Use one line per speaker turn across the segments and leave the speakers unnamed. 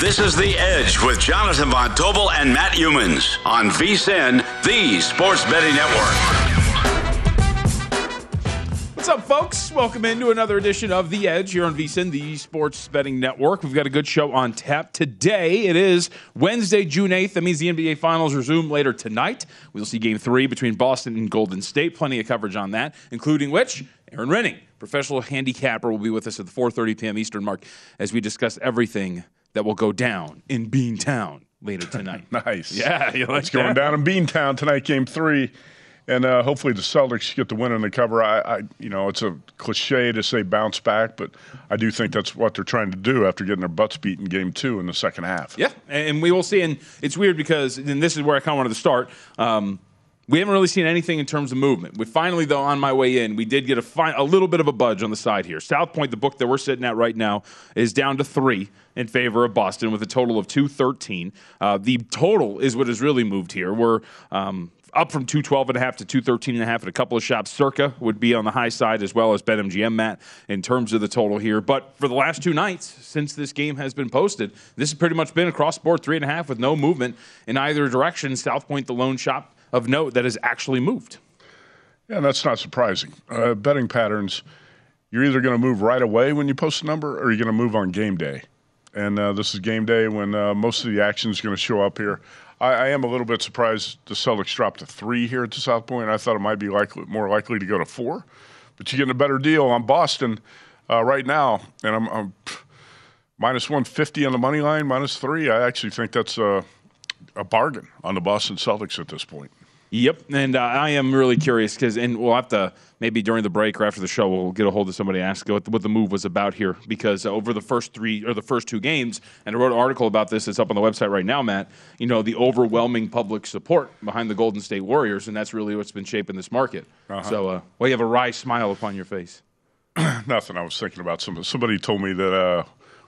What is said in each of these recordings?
This is The Edge with Jonathan Von Tobel and Matt Youmans on VSIN, the Sports Betting Network.
What's up, folks? Welcome into another edition of The Edge here on VSIN, the Sports Betting Network. We've got a good show on tap today. It is Wednesday, June 8th. That means the NBA Finals resume later tonight. We'll see game three between Boston and Golden State. Plenty of coverage on that, including which, Erin Rynning, professional handicapper, will be with us at the 4.30 p.m. Eastern mark as we discuss everything that will go down in Beantown later tonight.
nice.
Yeah, you like
It's going down in Beantown tonight, game three. And uh, hopefully the Celtics get the win and the cover. I, I, you know, it's a cliche to say bounce back, but I do think that's what they're trying to do after getting their butts beat in game two in the second half.
Yeah, and we will see. And it's weird because, and this is where I kind of wanted to start. Um, we haven't really seen anything in terms of movement. We finally, though, on my way in, we did get a, fi- a little bit of a budge on the side here. South Point, the book that we're sitting at right now, is down to three in favor of Boston with a total of 213. Uh, the total is what has really moved here. We're um, up from 212 and a half to 213 and a half at a couple of shops. Circa would be on the high side as well as BetMGM, Matt, in terms of the total here. But for the last two nights since this game has been posted, this has pretty much been across board three and a half with no movement in either direction. South Point, the lone shop of note that has actually moved.
Yeah, that's not surprising. Uh, betting patterns, you're either going to move right away when you post a number or you're going to move on game day. And uh, this is game day when uh, most of the action is going to show up here. I, I am a little bit surprised the Celtics dropped to three here at the South Point. I thought it might be likely, more likely to go to four, but you're getting a better deal on Boston uh, right now. And I'm, I'm minus 150 on the money line, minus three. I actually think that's a, a bargain on the Boston Celtics at this point.
Yep, and uh, I am really curious because, and we'll have to maybe during the break or after the show, we'll get a hold of somebody and ask what the, what the move was about here. Because over the first three or the first two games, and I wrote an article about this. It's up on the website right now, Matt. You know the overwhelming public support behind the Golden State Warriors, and that's really what's been shaping this market.
Uh-huh.
So, uh, well, you have a wry smile upon your face.
Nothing. I was thinking about some. Somebody told me that uh,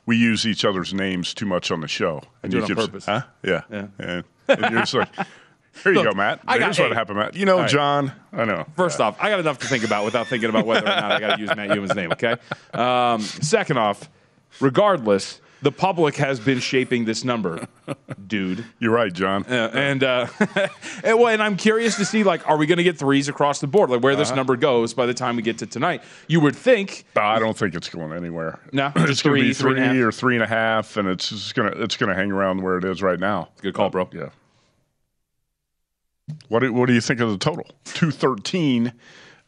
we use each other's names too much on the show.
I do it on
keep-
purpose.
Huh? Yeah.
Yeah.
And, and you're just like, here you
Look,
go, Matt.
I got-
Here's what
hey.
happened, Matt. You know,
right.
John. I know.
First off, I got enough to think about without thinking about whether or not I got to use Matt Youmans' name. Okay. Um, second off, regardless, the public has been shaping this number, dude.
You're right, John.
Uh, and uh, and, well, and I'm curious to see like, are we going to get threes across the board? Like where this
Uh-huh.
number goes by the time we get to tonight? You would think.
I don't think it's going anywhere.
No,
it's
just
going to
three,
be
three
three,
and a half?
or three and a half, and it's just going to it's going to hang around where it is right now.
Good call, bro.
Yeah. What do, what do you think of the total? 213.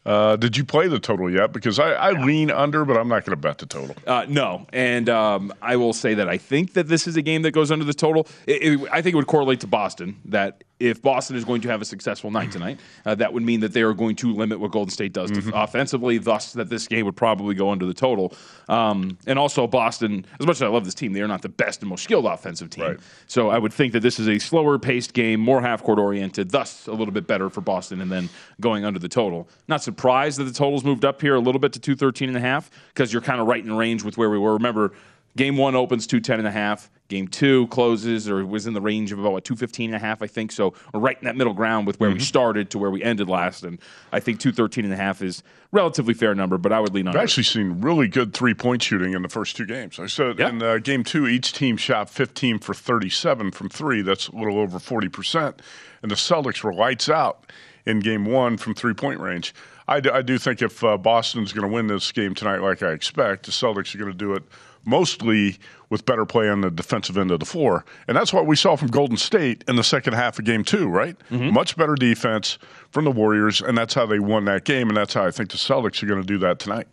Uh, did you play the total yet? Because I, I lean under, but I'm not going to bet the total.
Uh, no, and um, I will say that I think that this is a game that goes under the total. It, it, I think it would correlate to Boston that if Boston is going to have a successful night tonight, uh, that would mean that they are going to limit what Golden State does mm-hmm. offensively. Thus, that this game would probably go under the total. Um, and also, Boston, as much as I love this team, they are not the best and most skilled offensive team. Right. So I would think that this is a slower paced game, more half court oriented. Thus, a little bit better for Boston, and then going under the total. Not surprised that the totals moved up here a little bit to two thirteen and a half because you're kind of right in range with where we were. Remember Game one opens 210 and a half. Game two closes or was in the range of about what, 215 and a half, I think. So we're right in that middle ground with where mm-hmm. we started to where we ended last. And I think 213 and a half is relatively fair number, but I would lean on
I've actually seen really good three point shooting in the first two games. I said in uh, game two, each team shot 15 for 37 from three. That's a little over 40%. And the Celtics were lights out in game one from three point range. I do, I do think if uh, Boston's going to win this game tonight, like I expect, the Celtics are going to do it mostly with better play on the defensive end of the floor. And that's what we saw from Golden State in the second half of game two, right? Mm-hmm. Much better defense from the Warriors, and that's how they won that game, and that's how I think the Celtics are going to do that tonight.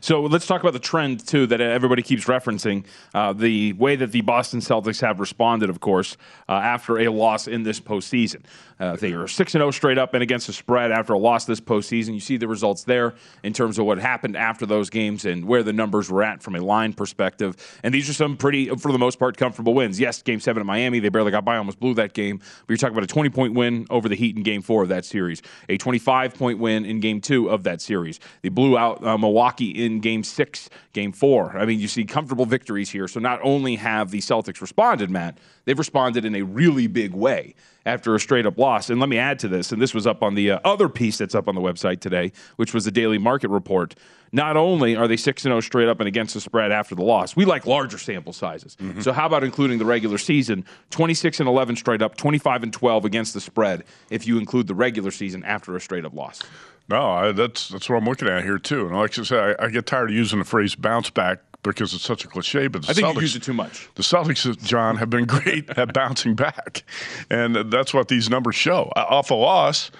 So let's talk about the trend, too, that everybody keeps referencing. Uh, the way that the Boston Celtics have responded, of course, uh, after a loss in this postseason. Uh, they are 6 0 straight up and against the spread after a loss this postseason. You see the results there in terms of what happened after those games and where the numbers were at from a line perspective. And these are some pretty, for the most part, comfortable wins. Yes, game seven at Miami, they barely got by, almost blew that game. But you're talking about a 20 point win over the Heat in game four of that series, a 25 point win in game two of that series. They blew out uh, Milwaukee in game six, game four. I mean, you see comfortable victories here. So not only have the Celtics responded, Matt, they've responded in a really big way after a straight up loss. And let me add to this, and this was up on the uh, other piece that's up on the website today, which was the daily market report. Not only are they 6 0 straight up and against the spread after the loss, we like larger sample sizes. Mm-hmm. So, how about including the regular season? 26 and 11 straight up, 25 and 12 against the spread if you include the regular season after a straight up loss.
No, I, that's that's what I'm looking at here too. And like I said, I, I get tired of using the phrase "bounce back" because it's such a cliche. But
I think
Celtics,
you use it too much.
The Celtics, John, have been great at bouncing back, and that's what these numbers show. Off a loss,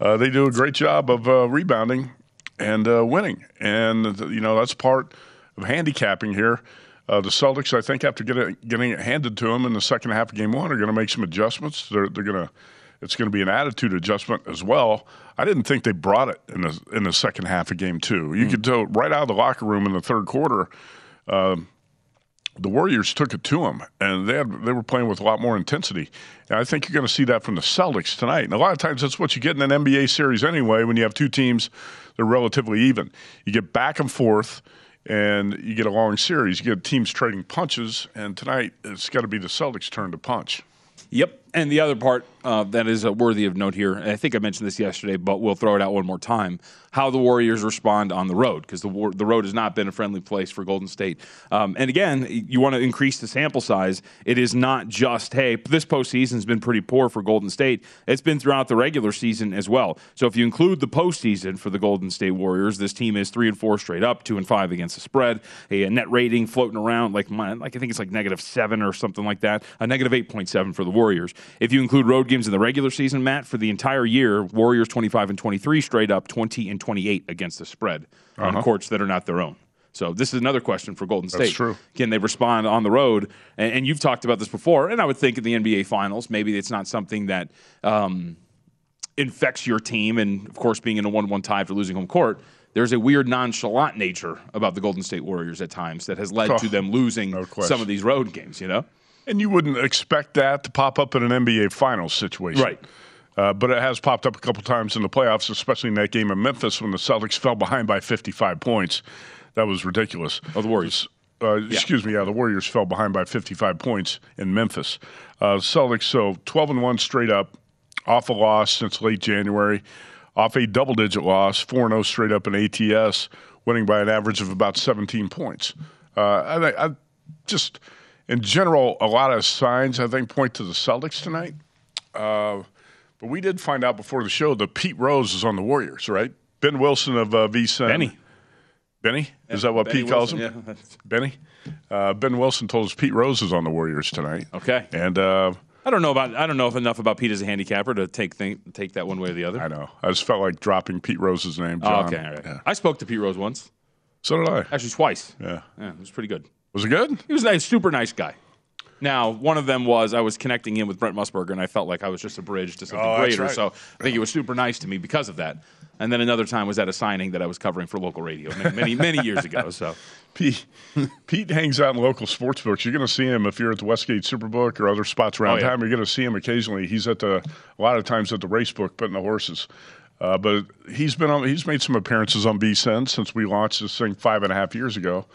uh, they do a great job of uh, rebounding and uh, winning, and you know that's part of handicapping here. Uh, the Celtics, I think, after getting getting it handed to them in the second half of Game One, are going to make some adjustments. They're they're going to it's going to be an attitude adjustment as well. I didn't think they brought it in the in the second half of Game Two. You mm. could tell right out of the locker room in the third quarter um, the Warriors took it to them, and they had, they were playing with a lot more intensity. And I think you're going to see that from the Celtics tonight. And a lot of times that's what you get in an NBA series anyway. When you have two teams they're relatively even, you get back and forth, and you get a long series. You get teams trading punches, and tonight it's got to be the Celtics' turn to punch.
Yep. And the other part uh, that is worthy of note here, I think I mentioned this yesterday, but we'll throw it out one more time how the Warriors respond on the road because the war- the road has not been a friendly place for Golden State. Um, and again, you want to increase the sample size. It is not just hey, this postseason has been pretty poor for Golden State. It's been throughout the regular season as well. So if you include the postseason for the Golden State Warriors, this team is three and four straight up, two and five against the spread. A, net rating floating around like my, like I think it's like negative seven or something like that. A negative eight point seven for the Warriors. If you include road games in the regular season, Matt, for the entire year, Warriors twenty five and twenty three straight up, twenty and 28 against the spread uh-huh. on courts that are not their own. So this is another question for Golden State.
That's true.
Can they respond on the road? And, and, you've talked about this before, and I would think in the NBA Finals, maybe it's not something that um, infects your team. And of course, being in a one-one tie for losing home court, there's a weird nonchalant nature about the Golden State Warriors at times that has led oh, to them losing no some of these road games. You know,
and you wouldn't expect that to pop up in an NBA Finals situation,
right?
Uh, but it has popped up a couple times in the playoffs, especially in that game in Memphis when the Celtics fell behind by 55 points. That was ridiculous.
Oh, the Warriors.
Uh, yeah. Excuse me. Yeah, the Warriors fell behind by 55 points in Memphis. Uh, Celtics, so 12 and 1 straight up, off a loss since late January, off a double digit loss, 4 0 straight up in ATS, winning by an average of about 17 points. Uh, I, I just, in general, a lot of signs, I think, point to the Celtics tonight. Uh, but we did find out before the show that Pete Rose is on the Warriors, right? Ben Wilson of uh, VSiN.
Benny.
Benny? Is that what Benny Pete calls Wilson, him? Yeah. Benny? Uh, ben Wilson told us Pete Rose is on the Warriors tonight.
Okay.
And uh,
I don't know about I don't know if enough about Pete as a handicapper to take thing, take that one way or the other.
I know. I just felt like dropping Pete Rose's name.
Oh, okay, all right.
Yeah.
I spoke to Pete Rose once.
So did I.
Actually, twice.
Yeah.
Yeah, it was pretty good.
Was it good?
He was a nice, super nice guy. Now, one of them was I was connecting in with Brent Musburger, and I felt like I was just a bridge to something
Oh,
greater.
right.
So I think he was super nice to me because of that. And then another time was at a signing that I was covering for local radio many, many, many years ago. So
Pete, Pete hangs out in local sports books. You're going to see him if you're at the Westgate Superbook or other spots around
Oh, yeah.
town. You're going to see him occasionally. He's at the a lot of times at the race book putting the horses. Uh, but he's been on. He's made some appearances on VSIN since we launched this thing five and a half years ago.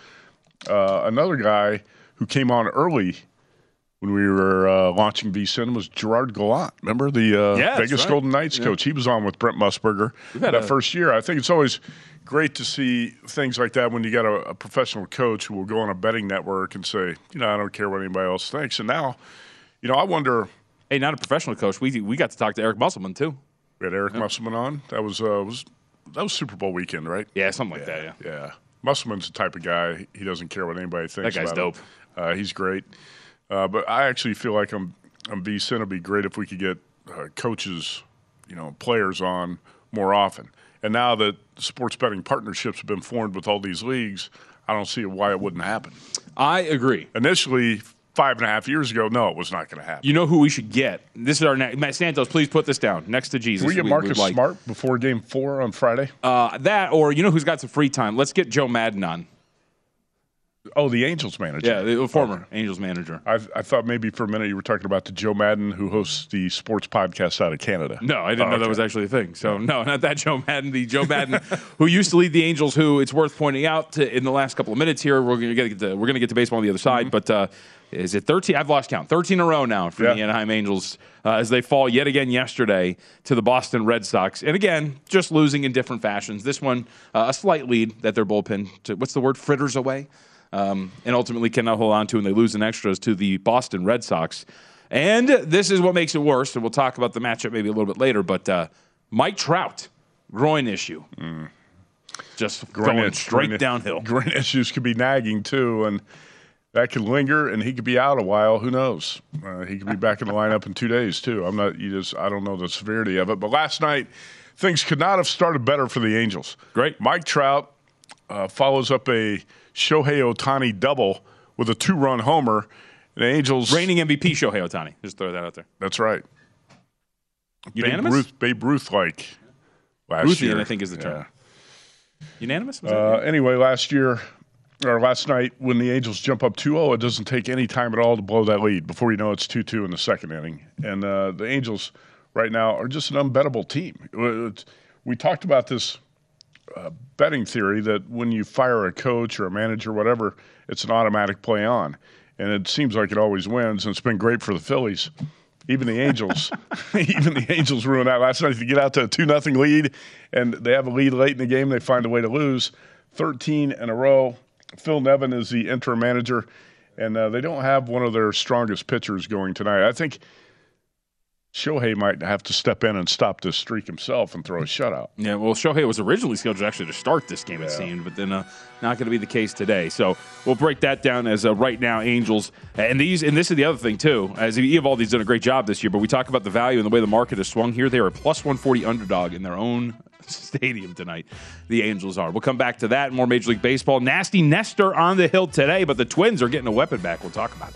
Uh, another guy who came on early when we were uh, launching VSIN was Gerard Gallant. Remember the uh,
Yeah,
Vegas
right.
Golden Knights
Yeah.
coach? He was on with Brent Musburger that
a-
first year. I think it's always great to see things like that when you got a, a professional coach who will go on a betting network and say, you know, I don't care what anybody else thinks. And now, you know, I wonder.
Hey, not a professional coach. We we got to talk to Eric Musselman too.
We had Eric Musselman on. That was uh, was that was Super Bowl weekend, right?
Yeah, something like that. Yeah.
Yeah. Musselman's the type of guy. He doesn't care what anybody thinks.
That guy's
about him. Uh, he's great. Uh, but I actually feel like I'm I'm VSIN. It'd be great if we could get uh, coaches, you know, players on more often. And now that sports betting partnerships have been formed with all these leagues, I don't see why it wouldn't happen.
I agree.
Initially, five and a half years ago, no, it was not going to happen.
You know who we should get? This is our next. Matt Santos, please put this down next to Jesus.
Can we get
would
Marcus
like-
Smart before Game Four on Friday?
Uh, that or you know who's got some free time? Let's get Joe Maddon on.
Oh, the Angels manager.
Yeah, the former Angels manager.
I, I thought maybe for a minute you were talking about the Joe Madden who hosts the sports podcast out of Canada.
No, I didn't
Oh,
know that was actually a thing. So no, not that Joe Madden. The Joe Maddon who used to lead the Angels. Who it's worth pointing out to, in the last couple of minutes here. We're going to get to we're going to get to baseball on the other side, but. Uh, is it 13? I've lost count. 13 in a row now for the Anaheim Angels uh, as they fall yet again yesterday to the Boston Red Sox. And again, just losing in different fashions. This one, uh, a slight lead that their bullpen, to, what's the word, fritters away, um, and ultimately cannot hold on to, and they lose in extras to the Boston Red Sox. And this is what makes it worse, and we'll talk about the matchup maybe a little bit later, but uh, Mike Trout, groin issue. Just going
Groin-
straight
groin-
downhill.
Groin issues could be nagging too, and that could linger, and he could be out a while. Who knows? Uh, he could be back in the lineup in two days too. I'm not. You just. I don't know the severity of it. But last night, things could not have started better for the Angels.
Great.
Mike Trout uh, follows up a Shohei Ohtani double with a two-run homer. The Angels
Reigning MVP Shohei Ohtani. Just throw that out there.
That's right.
Unanimous?
Babe Ruth, Babe Ruth like last
Ruthian,
year.
I think, is the term.
Yeah.
Unanimous?
Uh, anyway, last year or last night when the Angels jump up 2-0, it doesn't take any time at all to blow that lead. Before you know it's 2-2 in the second inning, and uh, the Angels right now are just an unbettable team. It's- We talked about this uh, betting theory that when you fire a coach or a manager, or whatever, it's an automatic play on, and it seems like it always wins. And it's been great for the Phillies. Even the Angels, even the Angels ruined that last night to get out to a two nothing lead, and they have a lead late in the game. They find a way to lose, thirteen in a row. Phil Nevin is the interim manager, and uh, they don't have one of their strongest pitchers going tonight. I think Shohei might have to step in and stop this streak himself and throw a shutout.
Yeah, well, Shohei was originally scheduled actually to start this game, it seemed, but then uh, not going to be the case today. So we'll break that down as uh, right now Angels and these, and this is the other thing too. As Eovaldi's done a great job this year, but we talk about the value and the way the market has swung here. They are a plus one forty underdog in their own stadium tonight. The Angels are. We'll come back to that more Major League Baseball. Nasty Nestor on the hill today, but the Twins are getting a weapon back. We'll talk about it.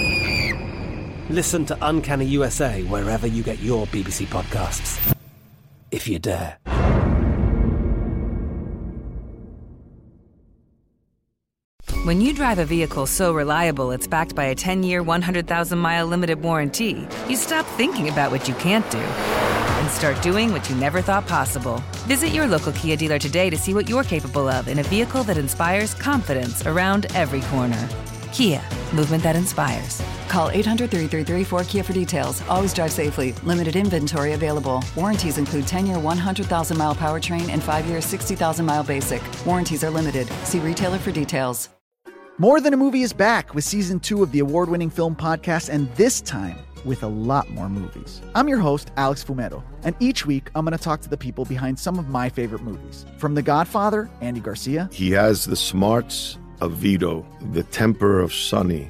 Listen to Uncanny USA wherever you get your BBC podcasts. If you dare.
When you drive a vehicle so reliable it's backed by a 10 year, 100,000 mile limited warranty, you stop thinking about what you can't do and start doing what you never thought possible. Visit your local Kia dealer today to see what you're capable of in a vehicle that inspires confidence around every corner. Kia, movement that inspires.
Call 800 333 4KIA for details. Always drive safely. Limited inventory available. Warranties include 10 year 100,000 mile powertrain and 5 year 60,000 mile basic. Warranties are limited. See retailer for details.
More Than a Movie is back with season two of the award winning film podcast, and this time with a lot more movies. I'm your host, Alex Fumero, and each week I'm going to talk to the people behind some of my favorite movies. From The Godfather, Andy Garcia.
He has the smarts of Vito, the temper of Sonny,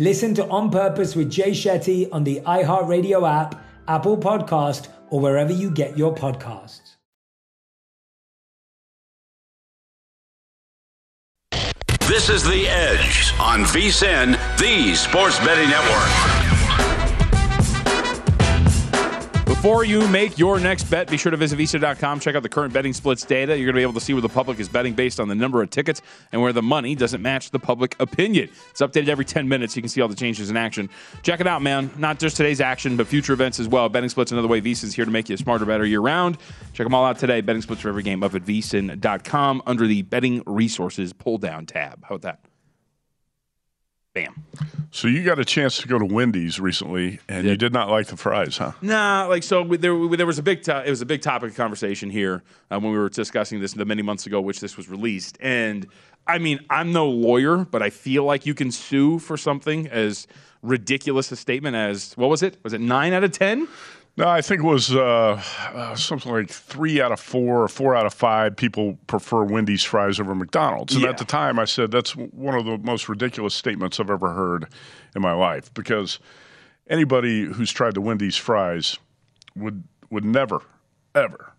Listen to On Purpose with Jay Shetty on the iHeartRadio app, Apple Podcast, or wherever you get your podcasts.
This is The Edge on VSIN, the Sports Betting Network.
Before you make your next bet, be sure to visit vsin.com. Check out the current betting splits data. You're going to be able to see where the public is betting based on the number of tickets and where the money doesn't match the public opinion. It's updated every 10 minutes. You can see all the changes in action. Check it out, man. Not just today's action, but future events as well. Betting splits another way. VSIN is here to make you smarter, better year round. Check them all out today. Betting splits for every game up at vsin.com under the betting resources pull down tab. How about that? Bam.
So you got a chance to go to Wendy's recently, and you did not like the fries, huh?
Nah, like so. we- There, we- there was a big. To- it was a big topic of conversation here uh, when we were discussing this the many months ago, which this was released. And I mean, I'm no lawyer, but I feel like you can sue for something as ridiculous a statement as what was it? Was it nine out of ten?
No, I think it was uh, uh, something like three out of four or four out of five people prefer Wendy's fries over McDonald's. And
Yeah.
at the time, I said that's one of the most ridiculous statements I've ever heard in my life because anybody who's tried the Wendy's fries would would never ever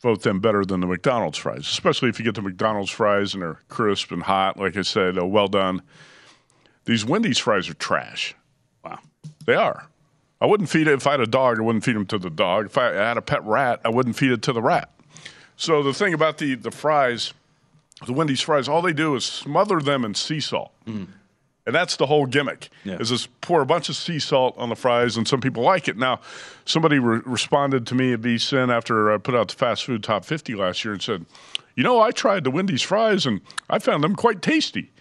vote them better than the McDonald's fries, especially if you get the McDonald's fries and they're crisp and hot. Like I said, uh, well done. These Wendy's fries are trash.
Wow,
they are. I wouldn't feed it if I had a dog. I wouldn't feed them to the dog. If I had a pet rat, I wouldn't feed it to the rat. So the thing about the the fries, the Wendy's fries, all they do is smother them in sea salt. And that's the whole gimmick. Is just pour a bunch of sea salt on the fries, and some people like it. Now, somebody re- responded to me at VSIN after I put out the fast food top 50 last year and said, "You know, I tried the Wendy's fries, and I found them quite tasty."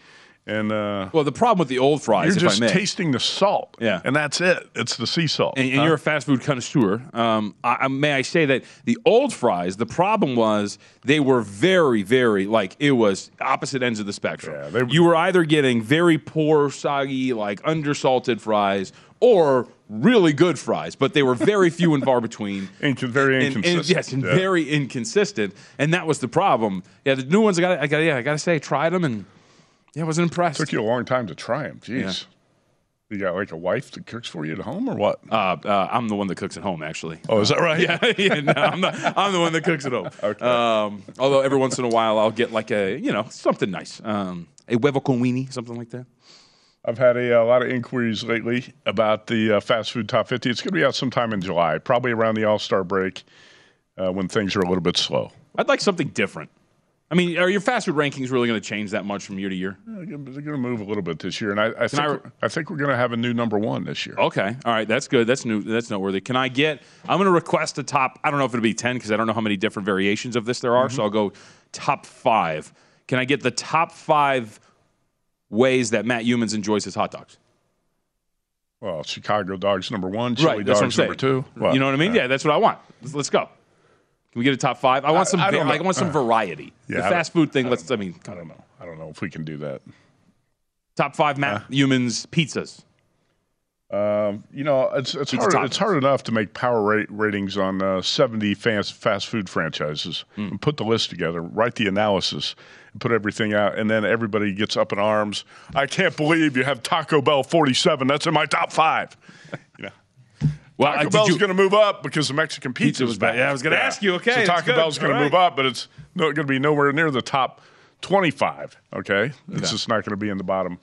And uh,
well, the problem with the old fries,
you're
if I
just tasting the salt.
Yeah.
and that's it. It's the sea salt.
and, and
Huh?
you're a fast food connoisseur. Um, I, I- may I say that the old fries, the problem was they were very, very like it was opposite ends of the spectrum. Yeah, you were either getting very poor, soggy, like undersalted fries, or really good fries, but they were very few and far between.
Incon- very
And- and- yes, and
Yeah.
very inconsistent, and that was the problem. Yeah, the new ones I got, I got, yeah, I got to say, tried them and yeah, I wasn't impressed.
Took you a long time to try them. Jeez. You got like a wife that cooks for you at home or what?
Uh, uh, I'm the one that cooks at home, actually.
Oh, is that right?
Yeah, yeah no, I'm, the, I'm the one that cooks at home. Okay. Um, although every once in a while I'll get like a, you know, something nice, um, a huevo con weenie, something like that.
I've had a, uh lot of inquiries lately about the uh, fast food top 50. It's going to be out sometime in July, probably around the All Star break uh, when things are a little bit slow.
I'd like something different. I mean, are your fast food rankings really going to change that much from year to year?
They're going to move a little bit this year, and I, I think
I-
we're- I think we're going to have a new number one this year.
Okay, all right, that's good. That's new. That's noteworthy. Can I get? I'm going to request a top. I don't know if it'll be ten because I don't know how many different variations of this there are. So I'll go top five. Can I get the top five ways that Matt Youmans enjoys his hot dogs?
Well, Chicago dogs number one, chili
right, that's what I'm
dogs number two.
You know what I mean? Yeah, that's what I want. Let's, let's go. Can we get a top five? I want some.
I
va- like, I want some
Uh,
variety.
yeah,
the fast food thing. Let's. I mean,
I don't know. I don't know if we can do that.
top five Matt Youmans pizzas.
Um, you know, it's it's
Pizza
hard,
toppings.
it's hard enough to make power rate ratings on uh, 70 fast, fast food franchises
Hmm.
and put the list together, write the analysis, and put everything out, and then everybody gets up in arms. I can't believe you have Taco Bell 47. That's in my top five.
Well,
Taco Bell's going to move up because the Mexican pizza,
Pizza was back.
back.
Yeah, I was gonna ask you. Okay,
so Taco. Bell's going
All
to move up, but it's no, going to be nowhere near the top 25. Okay, it's
Okay.
just not going to be in the bottom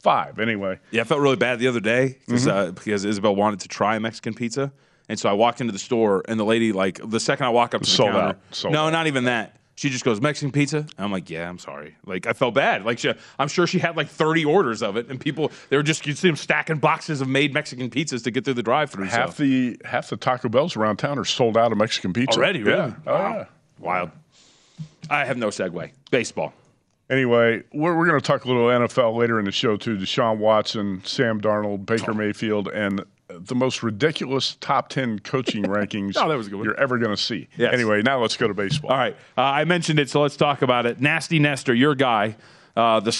five anyway.
Yeah, I felt really bad the other day
Mhm.
uh, because Isabel wanted to try a Mexican pizza, and so I walked into the store, and the lady like the second I walk up to the
Sold
counter,
out. Sold
no, not even that. She just goes Mexican pizza. And I'm like, yeah, I'm sorry. Like I felt bad. Like she, I'm sure she had like 30 orders of it, and people they were just you see them stacking boxes of made Mexican pizzas to get through the drive-through. so.
Half the half the Taco Bells around town are sold out of Mexican pizza
already, really?
Yeah. Oh,
Wow.
yeah.
Wild. I have no segue. Baseball.
Anyway, we're, we're going to talk a little NFL later in the show too. Deshaun Watson, Sam Darnold, Baker oh. Mayfield, and the most ridiculous top ten coaching rankings
Oh, that was good one.
you're ever going to see.
Yes.
Anyway, now let's go to baseball.
All right, uh, I mentioned it, so let's talk about it. Nasty Nestor, your guy, uh, the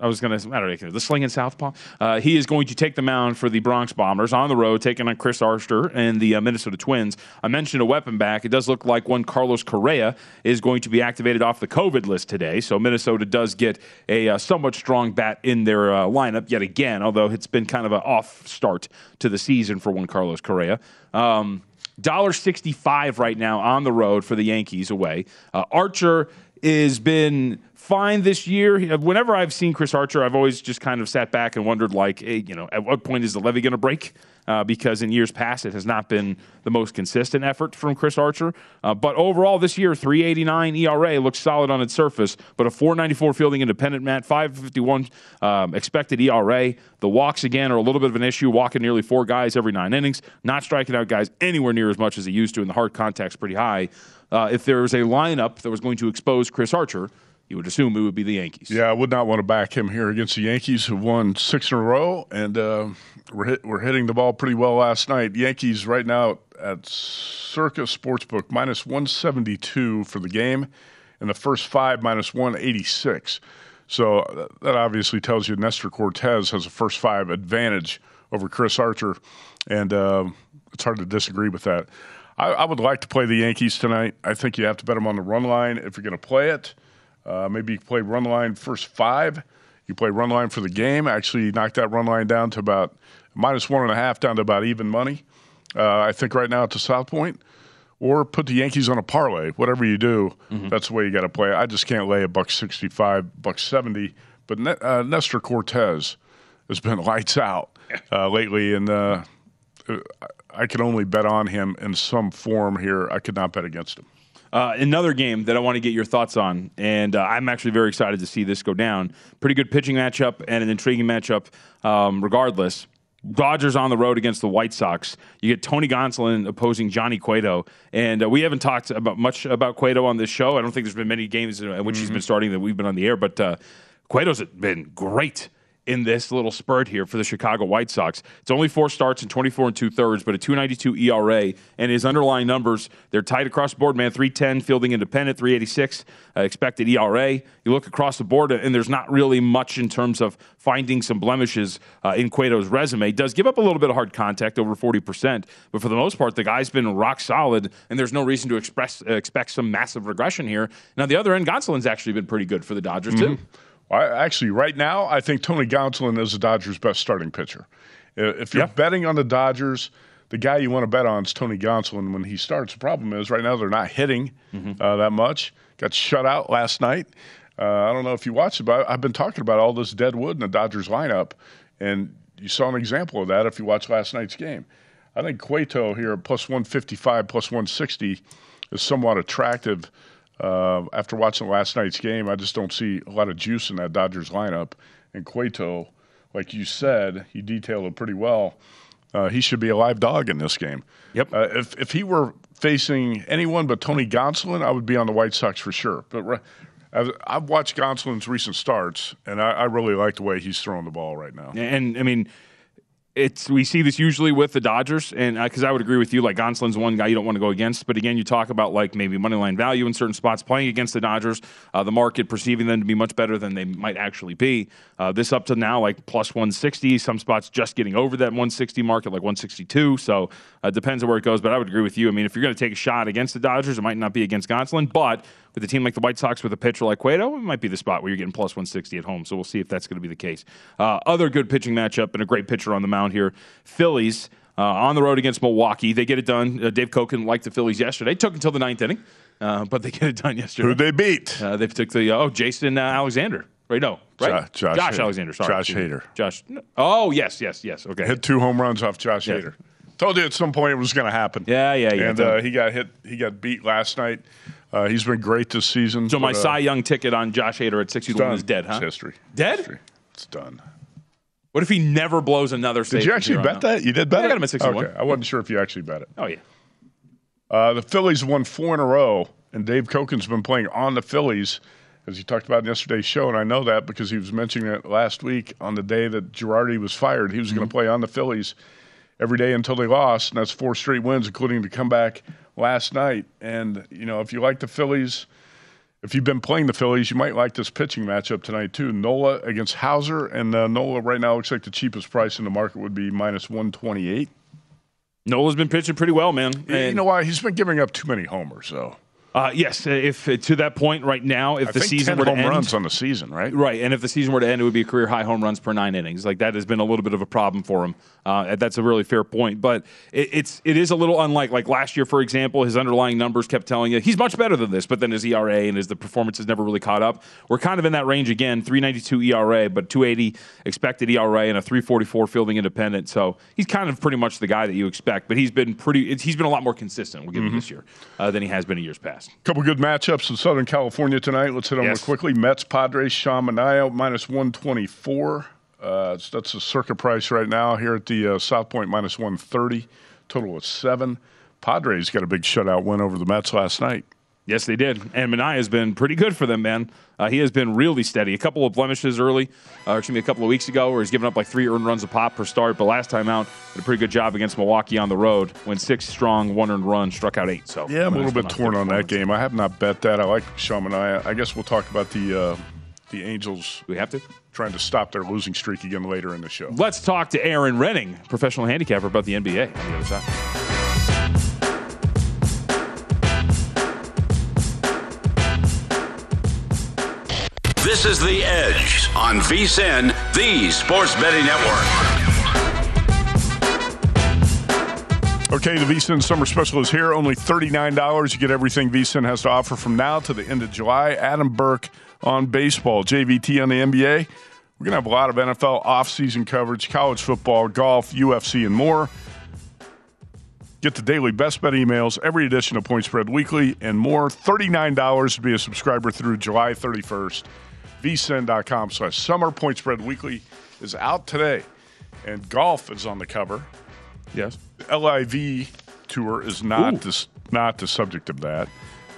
I was going to, I don't know, the slinging southpaw. Uh, he is going to take the mound for the Bronx Bombers on the road, taking on Chris Archer and the uh, Minnesota Twins. I mentioned a weapon back. It does look like one Carlos Correa is going to be activated off the COVID list today. So Minnesota does get a uh, somewhat strong bat in their uh, lineup yet again, although it's been kind of an off start to the season for one Carlos Correa. Um, $1.65 right now on the road for the Yankees away. Uh, Archer has been fine this year. Whenever I've seen Chris Archer, I've always just kind of sat back and wondered, like, hey, you know, at what point is the levee going to break? Uh, because in years past, it has not been the most consistent effort from Chris Archer. Uh, but overall, this year, 389 ERA looks solid on its surface, but a 494 fielding independent, Matt, 551 um, expected ERA. The walks, again, are a little bit of an issue, walking nearly four guys every nine innings, not striking out guys anywhere near as much as he used to, and the hard contact's pretty high. Uh, if there was a lineup that was going to expose Chris Archer, you would assume it would be the Yankees.
Yeah, I would not want to back him here against the Yankees, who won six in a row, and uh, we're hit, we're hitting the ball pretty well last night. Yankees right now at Circa Sportsbook minus one seventy two for the game, and the first five minus one eighty six. So uh, that obviously tells you Nestor Cortes has a first five advantage over Chris Archer, and uh, it's hard to disagree with that. I, I, would like to play the Yankees tonight. I think you have to bet them on the run line if you're going to play it. Uh, maybe you play run line first five. You play run line for the game. Actually, knock that run line down to about minus one and a half, down to about even money. Uh, I think right now at the South Point, or put the Yankees on a parlay. Whatever you do, mm-hmm. that's the way you got to play. I just can't lay a buck sixty-five, buck seventy. But ne- uh, Nestor Cortes has been lights out uh, lately, and uh, I can only bet on him in some form here. I could not bet against him.
Uh, another game that I want to get your thoughts on, and uh, I'm actually very excited to see this go down. Pretty good pitching matchup and an intriguing matchup, um, regardless. Dodgers on the road against the White Sox. You get Tony Gonsolin opposing Johnny Cueto, and uh, we haven't talked about much about Cueto on this show. I don't think there's been many games in which mm-hmm. he's been starting that we've been on the air, but uh, Cueto's been great in this little spurt here for the Chicago White Sox. It's only four starts and 24 and two thirds, but a 292 ERA. And his underlying numbers, they're tight across the board, man. 310 fielding independent, 386 uh, expected ERA. You look across the board, and there's not really much in terms of finding some blemishes uh, in Cueto's resume. He does give up a little bit of hard contact, over 40%, but for the most part, the guy's been rock solid, and there's no reason to express, uh, expect some massive regression here. Now, the other end, Gonsolin's actually been pretty good for the Dodgers, mm-hmm. too.
Actually, right now, I think Tony Gonsolin is the Dodgers' best starting pitcher. If you're betting on the Dodgers, the guy you want to bet on is Tony Gonsolin when he starts. The problem is right now they're not hitting mm-hmm. uh, that much. Got shut out last night. Uh, I don't know if you watched it, but I've been talking about all this dead wood in the Dodgers lineup, and you saw an example of that if you watched last night's game. I think Cueto here plus 155, plus 160 is somewhat attractive uh, after watching last night's game, I just don't see a lot of juice in that Dodgers lineup. And Cueto, like you said, he detailed it pretty well. Uh, he should be a live dog in this game.
Yep.
Uh, if if he were facing anyone but Tony Gonsolin, I would be on the White Sox for sure. But re- I've watched Gonsolin's recent starts, and I, I really like the way he's throwing the ball right now.
And I mean it's we see this usually with the Dodgers, and because I would agree with you, like Gonsolin's one guy you don't want to go against. But again, you talk about like maybe money line value in certain spots playing against the Dodgers, uh, the market perceiving them to be much better than they might actually be. Uh, this up to now like plus 160, some spots just getting over that 160 market, like 162. So it uh, depends on where it goes. But I would agree with you. I mean, if you're going to take a shot against the Dodgers, it might not be against Gonsolin, but with a team like the White Sox with a pitcher like Cueto, it might be the spot where you're getting plus 160 at home. So we'll see if that's going to be the case. Uh, other good pitching matchup and a great pitcher on the mound here. Phillies uh, on the road against Milwaukee. They get it done. Uh, Dave Cokin liked the Phillies yesterday. Took until the ninth inning, uh, but they get it done yesterday.
Who they beat?
Uh, they took the oh Jason uh, Alexander. Right? No. Right?
Josh,
Josh Alexander. Sorry.
Josh Hader.
Josh. Oh yes, yes, yes. Okay.
Hit two home runs off Josh yeah. Hader. Told you at some point it was going to happen.
Yeah, yeah, yeah.
And uh, he got hit. He got beat last night. Uh, he's been great this season.
So my but, uh, Cy Young ticket on Josh Hader at sixty one is dead, huh?
It's history.
Dead.
History. It's done.
What if he never blows another?
Did you actually bet that? You did bet
yeah,
it.
I got him at sixty one.
Okay. I wasn't sure if you actually bet it.
Oh yeah.
Uh, the Phillies won four in a row, and Dave Cokin's been playing on the Phillies, as he talked about in yesterday's show, and I know that because he was mentioning it last week on the day that Girardi was fired. He was mm-hmm. going to play on the Phillies every day until they lost, and that's four straight wins, including the comeback last night. And you know, if you like the Phillies if you've been playing the Phillies, you might like this pitching matchup tonight too. Nola against Houser, and uh, Nola right now looks like the cheapest price in the market would be minus one twenty eight.
Nola's been pitching pretty well, man.
And you know why? He's been giving up too many homers, though.
Uh, yes, if uh, to that point right now, if
I
the season
10
were to
home
end,
runs on the season, right?
Right, and if the season were to end, it would be a career high home runs per nine innings. Like that has been a little bit of a problem for him. Uh, that's a really fair point, but it, it's it is a little unlike like last year, for example. His underlying numbers kept telling you he's much better than this, but then his ERA and his the performances never really caught up. We're kind of in that range again, 3.92 ERA, but 2.80 expected ERA and a 3.44 fielding independent. So he's kind of pretty much the guy that you expect, but he's been pretty. He's been a lot more consistent. We'll give him this year uh, than he has been in years past.
Couple good matchups in Southern California tonight. Let's hit them
Yes.
real quickly. Mets, Padres, Sean Manaea, minus 124. Uh, that's the circuit price right now here at the uh, South Point, minus 130. Total of seven. Padres got a big shutout win over the Mets last night.
Yes, they did. And Manaea has been pretty good for them, man. Uh, he has been really steady. A couple of blemishes early, uh, excuse me, a couple of weeks ago, where he's given up like three earned runs a pop per start. But last time out, did a pretty good job against Milwaukee on the road. Went six strong, one earned run, struck out eight. So
Yeah, I'm a little bit torn on that game. I have not bet that. I like Sean Manaea. I guess we'll talk about the uh, the Angels.
We have to
trying to stop their losing streak again later in the show.
Let's talk to Erin Rynning, professional handicapper, about the NBA on the other side.
This is The Edge on VSIN, the Sports Betting Network.
Okay, the VSIN Summer Special is here. Only $39. You get everything VSIN has to offer from now to the end of July. Adam Burke on baseball, JVT on the NBA. We're going to have a lot of NFL offseason coverage, college football, golf, UFC, and more. Get the daily best bet emails, every edition of Point Spread Weekly, and more. $39 to be a subscriber through July 31st. vsin.com slash summer. Point Spread Weekly is out today, and golf is on the cover.
Yes.
The LIV tour is not this, not the subject of that.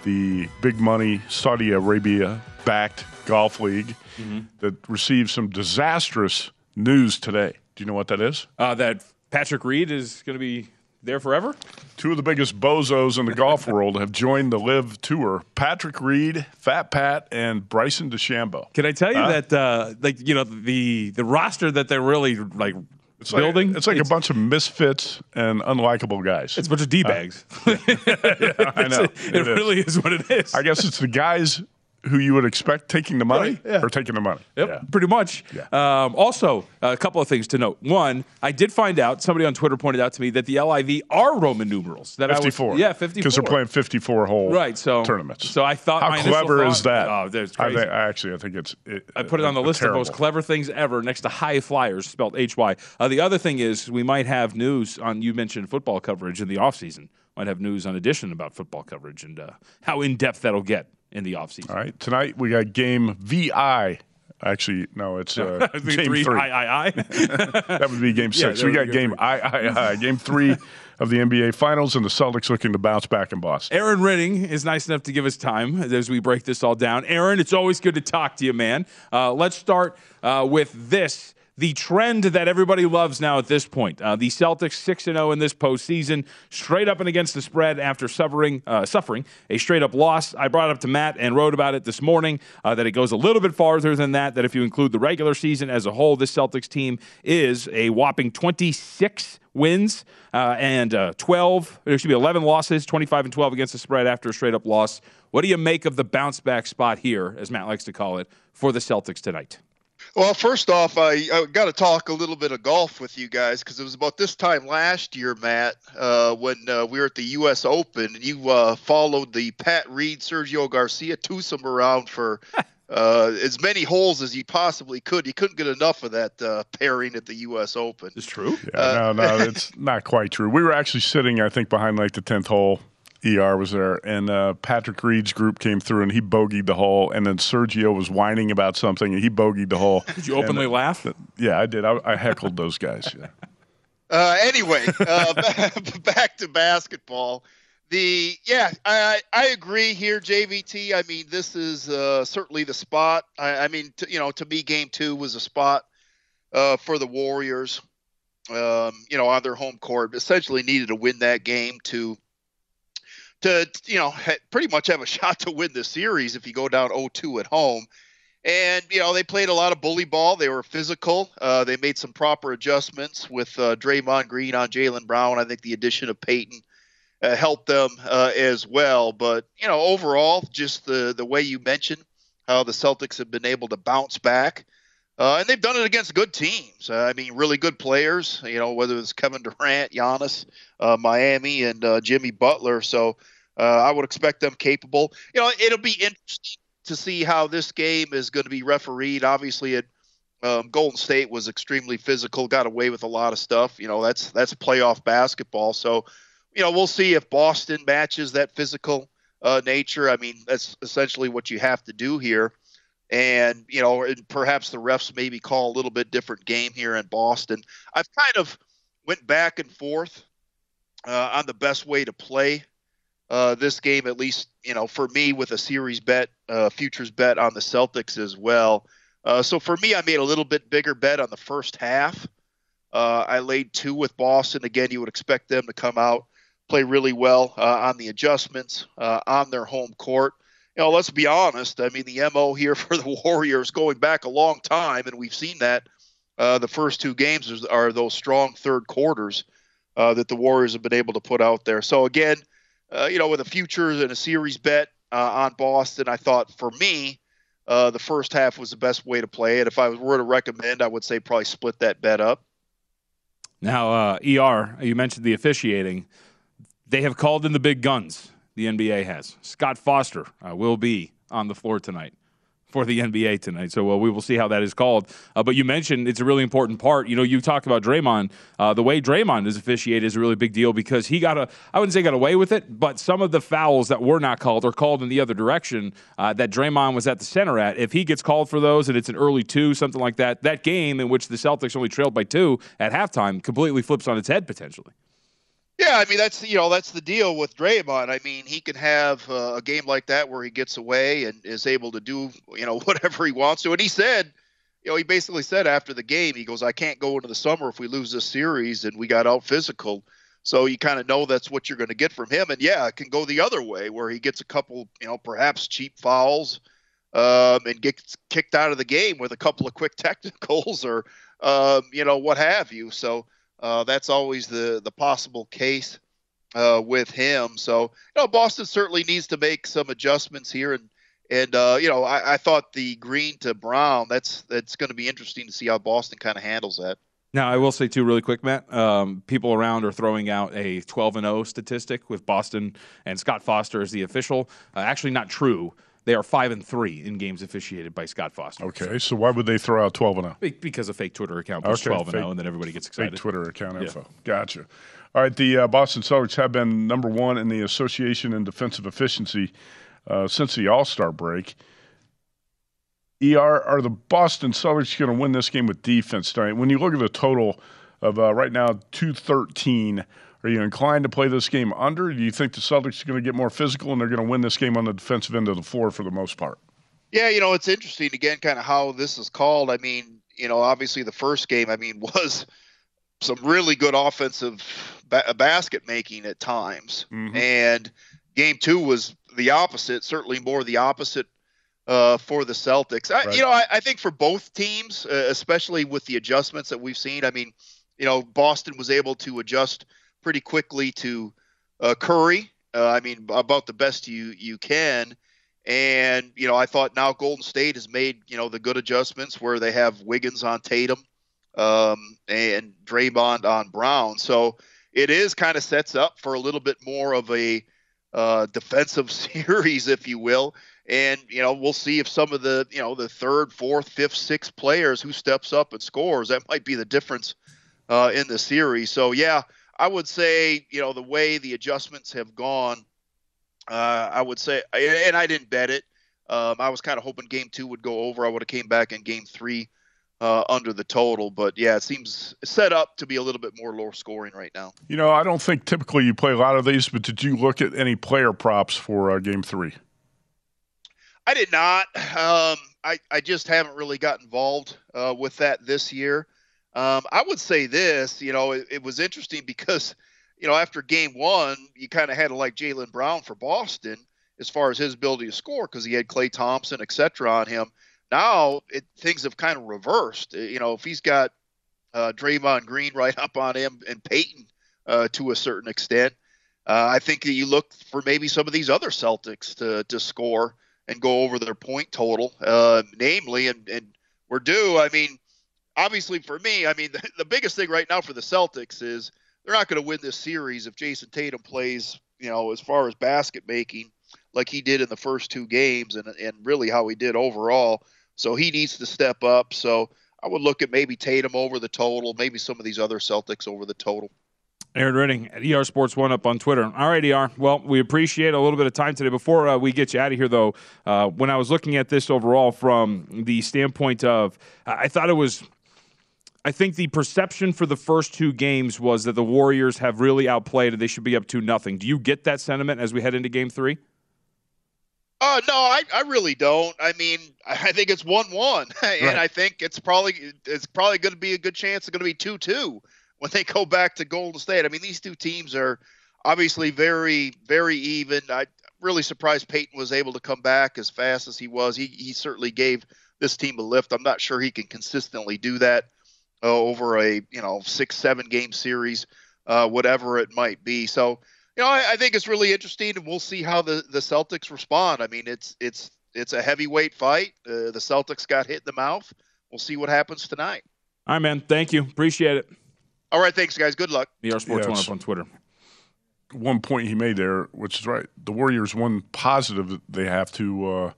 The big money Saudi Arabia backed golf league
Mm-hmm.
that received some disastrous news today. Do you know what that is?
Uh, that Patrick Reed is going to be there forever.
Two of the biggest bozos in the golf world have joined the LIV Tour: Patrick Reed, Fat Pat, and Bryson DeChambeau.
Can I tell you
Huh?
that, uh, like, you know, the the roster that they're really like
It's like,
building?
It's like a bunch of misfits and unlikable guys.
It's a bunch of d bags.
I know.
It, really is what it is.
I guess it's the guys who you would expect taking the money
yeah.
or taking the money.
Yep, pretty much. Um, also, a couple of things to note. One, I did find out somebody on Twitter pointed out to me that the LIV are Roman numerals. That I was-
54.
yeah, fifty-four.
Because they're playing 54 hole
Right, so-
tournaments.
so I thought
How clever is that?
Oh, that's
I, think, I actually I think it's. It,
I put it on the list
terrible.
of most clever things ever next to High Flyers, spelled H Y. Uh, the other thing is we might have news on, you mentioned football coverage in the offseason. Might have news on addition about football coverage and uh, how in depth that'll get in the offseason.
All right, tonight we got game VI. Actually, no, it's uh, game
three,
three.
I, I, I.
that would be game six.
that
we got game
game
I, I, I, game three of the NBA Finals, and the Celtics looking to bounce back in Boston.
Erin Rynning is nice enough to give us time as we break this all down. Erin, it's always good to talk to you, man. Uh, let's start uh, with this. The trend that everybody loves now at this point. Uh, the Celtics 6 0 in this postseason, straight up and against the spread after suffering, uh, suffering a straight up loss. I brought up to Matt and wrote about it this morning uh, that it goes a little bit farther than that, that if you include the regular season as a whole, this Celtics team is a whopping 26 wins uh, and uh, 12, there should be 11 losses, 25 and 12 against the spread after a straight up loss. What do you make of the bounce back spot here, as Matt likes to call it, for the Celtics tonight?
Well, first off, I, I got to talk a little bit of golf with you guys because it was about this time last year, Matt, uh, when uh, we were at the U.S. Open, and you uh, followed the Pat Reed Sergio Garcia twosome around for uh, as many holes as you possibly could. You couldn't get enough of that uh, pairing at the U.S. Open.
It's true.
Yeah, no, no, it's not quite true. We were actually sitting, I think, behind like the tenth hole. Er was there, and uh, Patrick Reed's group came through, and he bogeyed the hole. And then Sergio was whining about something, and he bogeyed the hole.
Did you openly
And, uh,
laugh?
Yeah, I did. I, I heckled those guys. Yeah.
Uh, anyway, uh, back to basketball. The yeah, I I agree here, JVT. I mean, this is uh, certainly the spot. I, I mean, t- you know, to me, game two was a spot uh, for the Warriors. Um, you know, on their home court, essentially needed to win that game to to you know pretty much have a shot to win the series if you go down 0-2 at home. And you know they played a lot of bully ball. They were physical. Uh, they made some proper adjustments with uh, Draymond Green on Jaylen Brown. I think the addition of Payton uh, help them uh, as well. But you know, overall, just the the way you mentioned how the Celtics have been able to bounce back. Uh, and they've done it against good teams. Uh, I mean, really good players. You know, whether it's Kevin Durant, Giannis, uh, Miami, and uh, Jimmy Butler. So uh, I would expect them capable. You know, it'll be interesting to see how this game is going to be refereed. Obviously, it um, Golden State was extremely physical, got away with a lot of stuff. You know, that's that's playoff basketball. So, you know, we'll see if Boston matches that physical uh, nature. I mean, that's essentially what you have to do here and you know, perhaps the refs maybe call a little bit different game here in Boston. I've kind of went back and forth uh, on the best way to play uh, this game, at least you know for me with a series bet, uh, futures bet on the Celtics as well. Uh, so for me, I made a little bit bigger bet on the first half. Uh, I laid two with Boston. Again, you would expect them to come out, play really well uh, on the adjustments on their home court you know, let's be honest. I mean, the mo here for the Warriors going back a long time, and we've seen that. Uh, the first two games are those strong third quarters uh, that the Warriors have been able to put out there. So again, uh, you know, with a futures and a series bet uh, on Boston, I thought for me, uh, the first half was the best way to play it. If I were to recommend, I would say probably split that bet up.
Now, ER, you mentioned the officiating. They have called in the big guns the NBA has. Scott Foster uh, will be on the floor tonight for the NBA tonight. So uh, we will see how that is called. Uh, but you mentioned it's a really important part. You know, you talked about Draymond. Uh, the way Draymond is officiated is a really big deal because he got a, I wouldn't say got away with it, but some of the fouls that were not called or called in the other direction uh, that Draymond was at the center at, if he gets called for those and it's an early two, something like that, that game in which the Celtics only trailed by two at halftime completely flips on its head potentially.
Yeah, I mean that's you know that's the deal with Draymond. I mean he can have uh, a game like that where he gets away and is able to do you know whatever he wants to. And he said, you know, he basically said after the game, he goes, "I can't go into the summer if we lose this series and we got out physical." So you kind of know that's what you're going to get from him. And yeah, it can go the other way where he gets a couple, you know, perhaps cheap fouls um, and gets kicked out of the game with a couple of quick technicals or um, you know what have you. So uh, that's always the the possible case uh, with him. So you know, Boston certainly needs to make some adjustments here, and and uh, you know, I, I, thought the green to brown that's that's going to be interesting to see how Boston kind of handles that.
Now, I will say too, really quick, Matt. Um, people around are throwing out a 12 and 0 statistic with Boston and Scott Foster as the official. Uh, actually, not true. They are five and three in games officiated by Scott Foster.
Okay, so why would they throw out twelve and zero?
Oh? Because a fake Twitter account puts okay, twelve and zero, oh, and then everybody gets excited.
Fake Twitter account yeah. info. Gotcha. All right, the uh, Boston Celtics have been number one in the association in defensive efficiency uh, since the All Star break. Er, are the Boston Celtics going to win this game with defense tonight? When you look at the total of uh, right now, two thirteen. Are you inclined to play this game under? do you think the Celtics are going to get more physical and they're going to win this game on the defensive end of the floor for the most part?
Yeah, you know, it's interesting again, kind of how this is called. I mean, you know, obviously the first game, I mean, was some really good offensive ba- basket making at times, mm-hmm. and game two was the opposite. Certainly more the opposite uh, for the Celtics. I, right. You know, I, I, think for both teams, uh, especially with the adjustments that we've seen. I mean, you know, Boston was able to adjust pretty quickly to uh, Curry. Uh, I mean, about the best you you can. And you know, I thought now Golden State has made you know the good adjustments where they have Wiggins on Tatum um, and Draymond on Brown. So it is kind of sets up for a little bit more of a uh, defensive series, if you will. And you know, we'll see if some of the you know the third, fourth, fifth, sixth players who steps up and scores that might be the difference uh, in the series. So yeah, I would say, you know, the way the adjustments have gone, uh, I would say, and I didn't bet it. Um, I was kind of hoping game two would go over. I would have came back in game three uh, under the total, but yeah, it seems set up to be a little bit more low scoring right now.
You know, I don't think typically you play a lot of these, but did you look at any player props for uh, game three?
I did not. Um, I I just haven't really got involved uh, with that this year. Um, I would say this, you know, it, it, was interesting because, you know, after game one, you kind of had to like Jaylen Brown for Boston as far as his ability to score because he had Klay Thompson, et cetera, on him. Now it, things have kind of reversed. You know, if he's got uh, Draymond Green right up on him and Payton uh, to a certain extent, Uh, I think that you look for maybe some of these other Celtics to to score and go over their point total, uh, namely, and, and we're due. I mean, obviously for me, I mean, the, the biggest thing right now for the Celtics is they're not going to win this series if Jayson Tatum plays, you know, as far as basket making like he did in the first two games and, and really how he did overall. So he needs to step up. So I would look at maybe Tatum over the total, maybe some of these other Celtics over the total.
Erin Rynning at ER Sports One up on Twitter. All right, ER. Well, we appreciate a little bit of time today. Before uh, we get you out of here, though, uh, when I was looking at this overall from the standpoint of, I thought it was. I think the perception for the first two games was that the Warriors have really outplayed and they should be up to nothing. Do you get that sentiment as we head into Game Three?
Uh, no, I, I really don't. I mean, I think it's one one, and right. I think it's probably it's probably going to be a good chance. It's going to be two two when they go back to Golden State. I mean, these two teams are obviously very very even. I really surprised Payton was able to come back as fast as he was. He he certainly gave this team a lift. I'm not sure he can consistently do that uh, over a you know six seven game series, uh, whatever it might be. So you know, I, I, think it's really interesting, and we'll see how the, the Celtics respond. I mean, it's it's it's a heavyweight fight. Uh, the Celtics got hit in the mouth. We'll see what happens tonight.
All right, man. Thank you. Appreciate it.
All right, thanks, guys. Good luck.
ER Sports One up on Twitter.
One point he made there, which is right. The Warriors, one positive that they have to, uh,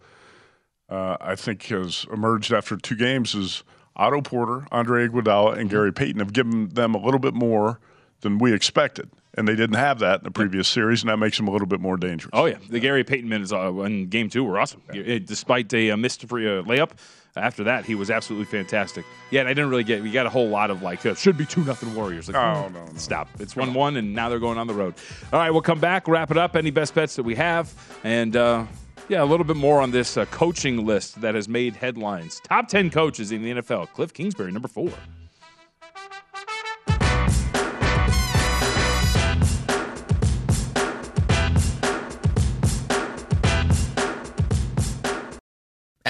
uh, I think, has emerged after two games is Otto Porter, Andre Iguodala, and Gary Payton have given them a little bit more than we expected and they didn't have that in the previous series, and that makes them a little bit more dangerous.
Oh yeah, the Gary Payton minutes uh, in Game Two were awesome. Yeah. Despite a uh, missed free uh, layup, after that he was absolutely fantastic. Yeah, and I didn't really get. We got a whole lot of like should be two nothing Warriors. Like,
oh no, no,
stop! It's one one, and now they're going on the road. All right, we'll come back, wrap it up. Any best bets that we have, and. Uh, yeah, a little bit more on this uh, coaching list that has made headlines. Top 10 coaches in the NFL. Cliff Kingsbury, number four.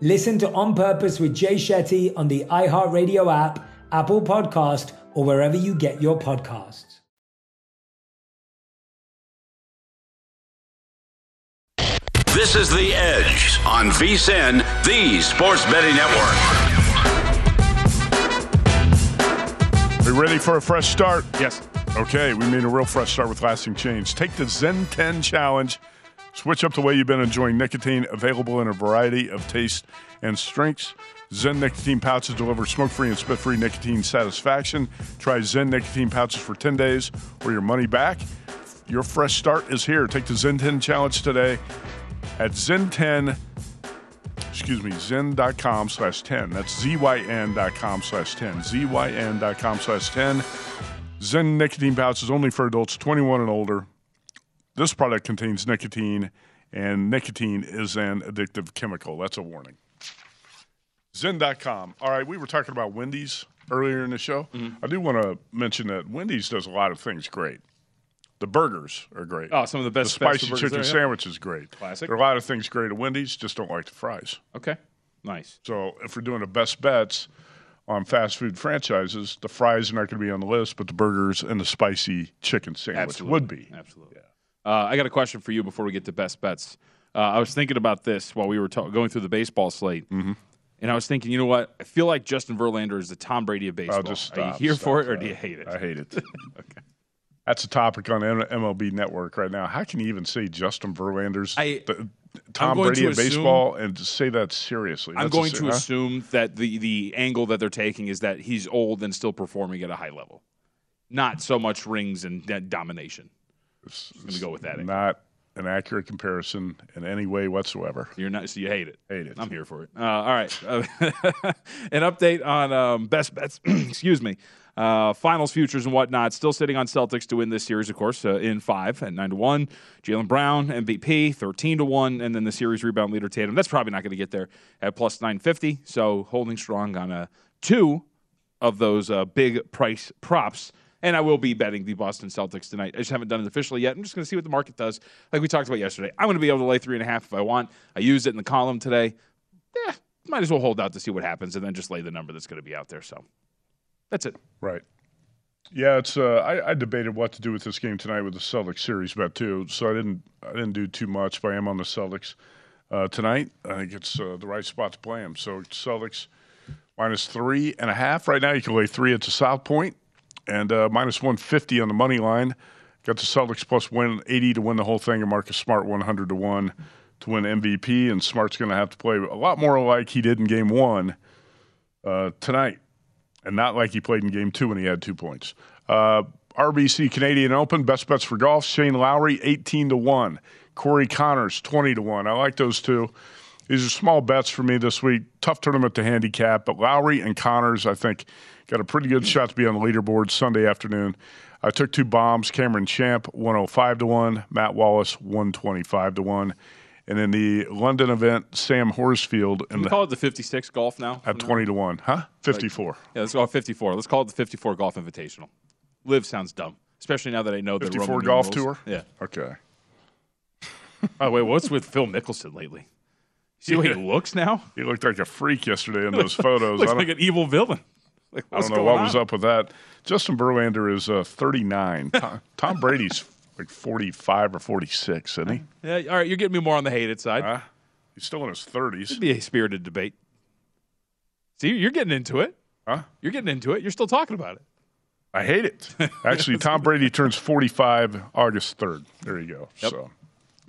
Listen to On Purpose with Jay Shetty on the iHeartRadio app, Apple Podcast, or wherever you get your podcasts.
This is The Edge on VSIN, the sports betting network.
Are you ready for a fresh start? Yes. Okay, we made a real fresh start with lasting change. Take the Zen 10 challenge. Switch up the way you've been enjoying nicotine, available in a variety of tastes and strengths. Zen nicotine pouches deliver smoke free and spit free nicotine satisfaction. Try Zen nicotine pouches for 10 days or your money back. Your fresh start is here. Take the Zen 10 challenge today at Zen 10 excuse me, zen.com slash 10. That's zyn.com slash 10. zyn.com slash 10. Zen nicotine pouches only for adults 21 and older. This product contains nicotine, and nicotine is an addictive chemical. That's a warning. Zen.com. All right, we were talking about Wendy's earlier in the show. Mm-hmm. I do want to mention that Wendy's does a lot of things great. The burgers are great.
Oh, some of the best
The spicy chicken
there, yeah.
sandwich is great.
Classic.
There are a lot of things great at Wendy's. Just don't like the fries.
Okay. Nice.
So if we're doing the best bets on fast food franchises, the fries are not going to be on the list, but the burgers and the spicy chicken sandwich would be.
Absolutely. Uh, I got a question for you before we get to best bets. Uh, I was thinking about this while we were going through the baseball slate,
Mm-hmm.
and I was thinking, you know what? I feel like Justin Verlander is the Tom Brady of baseball.
I'll just stop,
Are you here
stop
for it, or do you hate it?
I hate it. okay. That's a topic on M- MLB Network right now. How can you even say Justin Verlander's the, Tom Brady
assume-
baseball and say that seriously?
I'm
That's a
going to
huh?
assume that the the angle that they're taking is that he's old and still performing at a high level, not so much rings and domination. I'm going to go with that. angle.
Not an accurate comparison in any way whatsoever.
You're not, so you hate it.
Hate it.
I'm here for it. Uh, all right. Uh, an update on um, best bets. excuse me. Uh, finals futures and whatnot. Still sitting on Celtics to win this series, of course, uh, in five at nine to one. Jaylen Brown MVP thirteen to one, and then the series rebound leader Tatum. That's probably not going to get there at plus nine fifty. So holding strong on a two of those uh, big price props. And I will be betting the Boston Celtics tonight. I just haven't done it officially yet. I'm just going to see what the market does. Like we talked about yesterday, I'm going to be able to lay three and a half if I want. I used it in the column today. Yeah, might as well hold out to see what happens and then just lay the number that's going to be out there. So that's it.
Right. Yeah, it's. Uh, I, I debated what to do with this game tonight with the Celtics series bet too. So I didn't. I didn't do too much, but I am on the Celtics uh, tonight. I think it's uh, the right spot to play them. So Celtics minus three and a half right now. You can lay three at the South Point and uh, minus one fifty on the money line. Got the Celtics 180 to win the whole thing, and Marcus Smart one hundred to one to win MVP. And Smart's going to have to play a lot more like he did in Game One uh, tonight and not like he played in game two when he had two points. Uh, RBC Canadian Open, best bets for golf. Shane Lowry, 18 to 1. Corey Conners, 20 to 1. I like those two. These are small bets for me this week. Tough tournament to handicap, but Lowry and Conners, I think, got a pretty good shot to be on the leaderboard Sunday afternoon. I took two bombs. Cameron Champ, 105 to 1. Matt Wallace, 125 to 1. And in the London event, Sam Horsfield in
we
the,
call it the 56 golf now?
at 20 to 1. Huh? 54.
Yeah, let's go 54. Let's call it the 54 Golf Invitational. Live sounds dumb, especially now that I know the
54
Roman
golf
numerals.
tour?
Yeah.
Okay.
By the way, what's with Phil Mickelson lately? See way he looks now?
He looked like a freak yesterday in those photos.
Looks like an evil villain. Like,
I don't know what was up with that. Justin Verlander is uh, 39. Tom, Tom Brady's like 45 or 46, isn't he?
Yeah, all right, you're getting me more on the hated side.
he's still in his 30s.
It'd be a spirited debate. See, you're getting into it.
Huh?
You're getting into it. You're still talking about it.
I hate it. Actually, Tom Brady turns 45 August 3rd. There you go.
Yep.
So,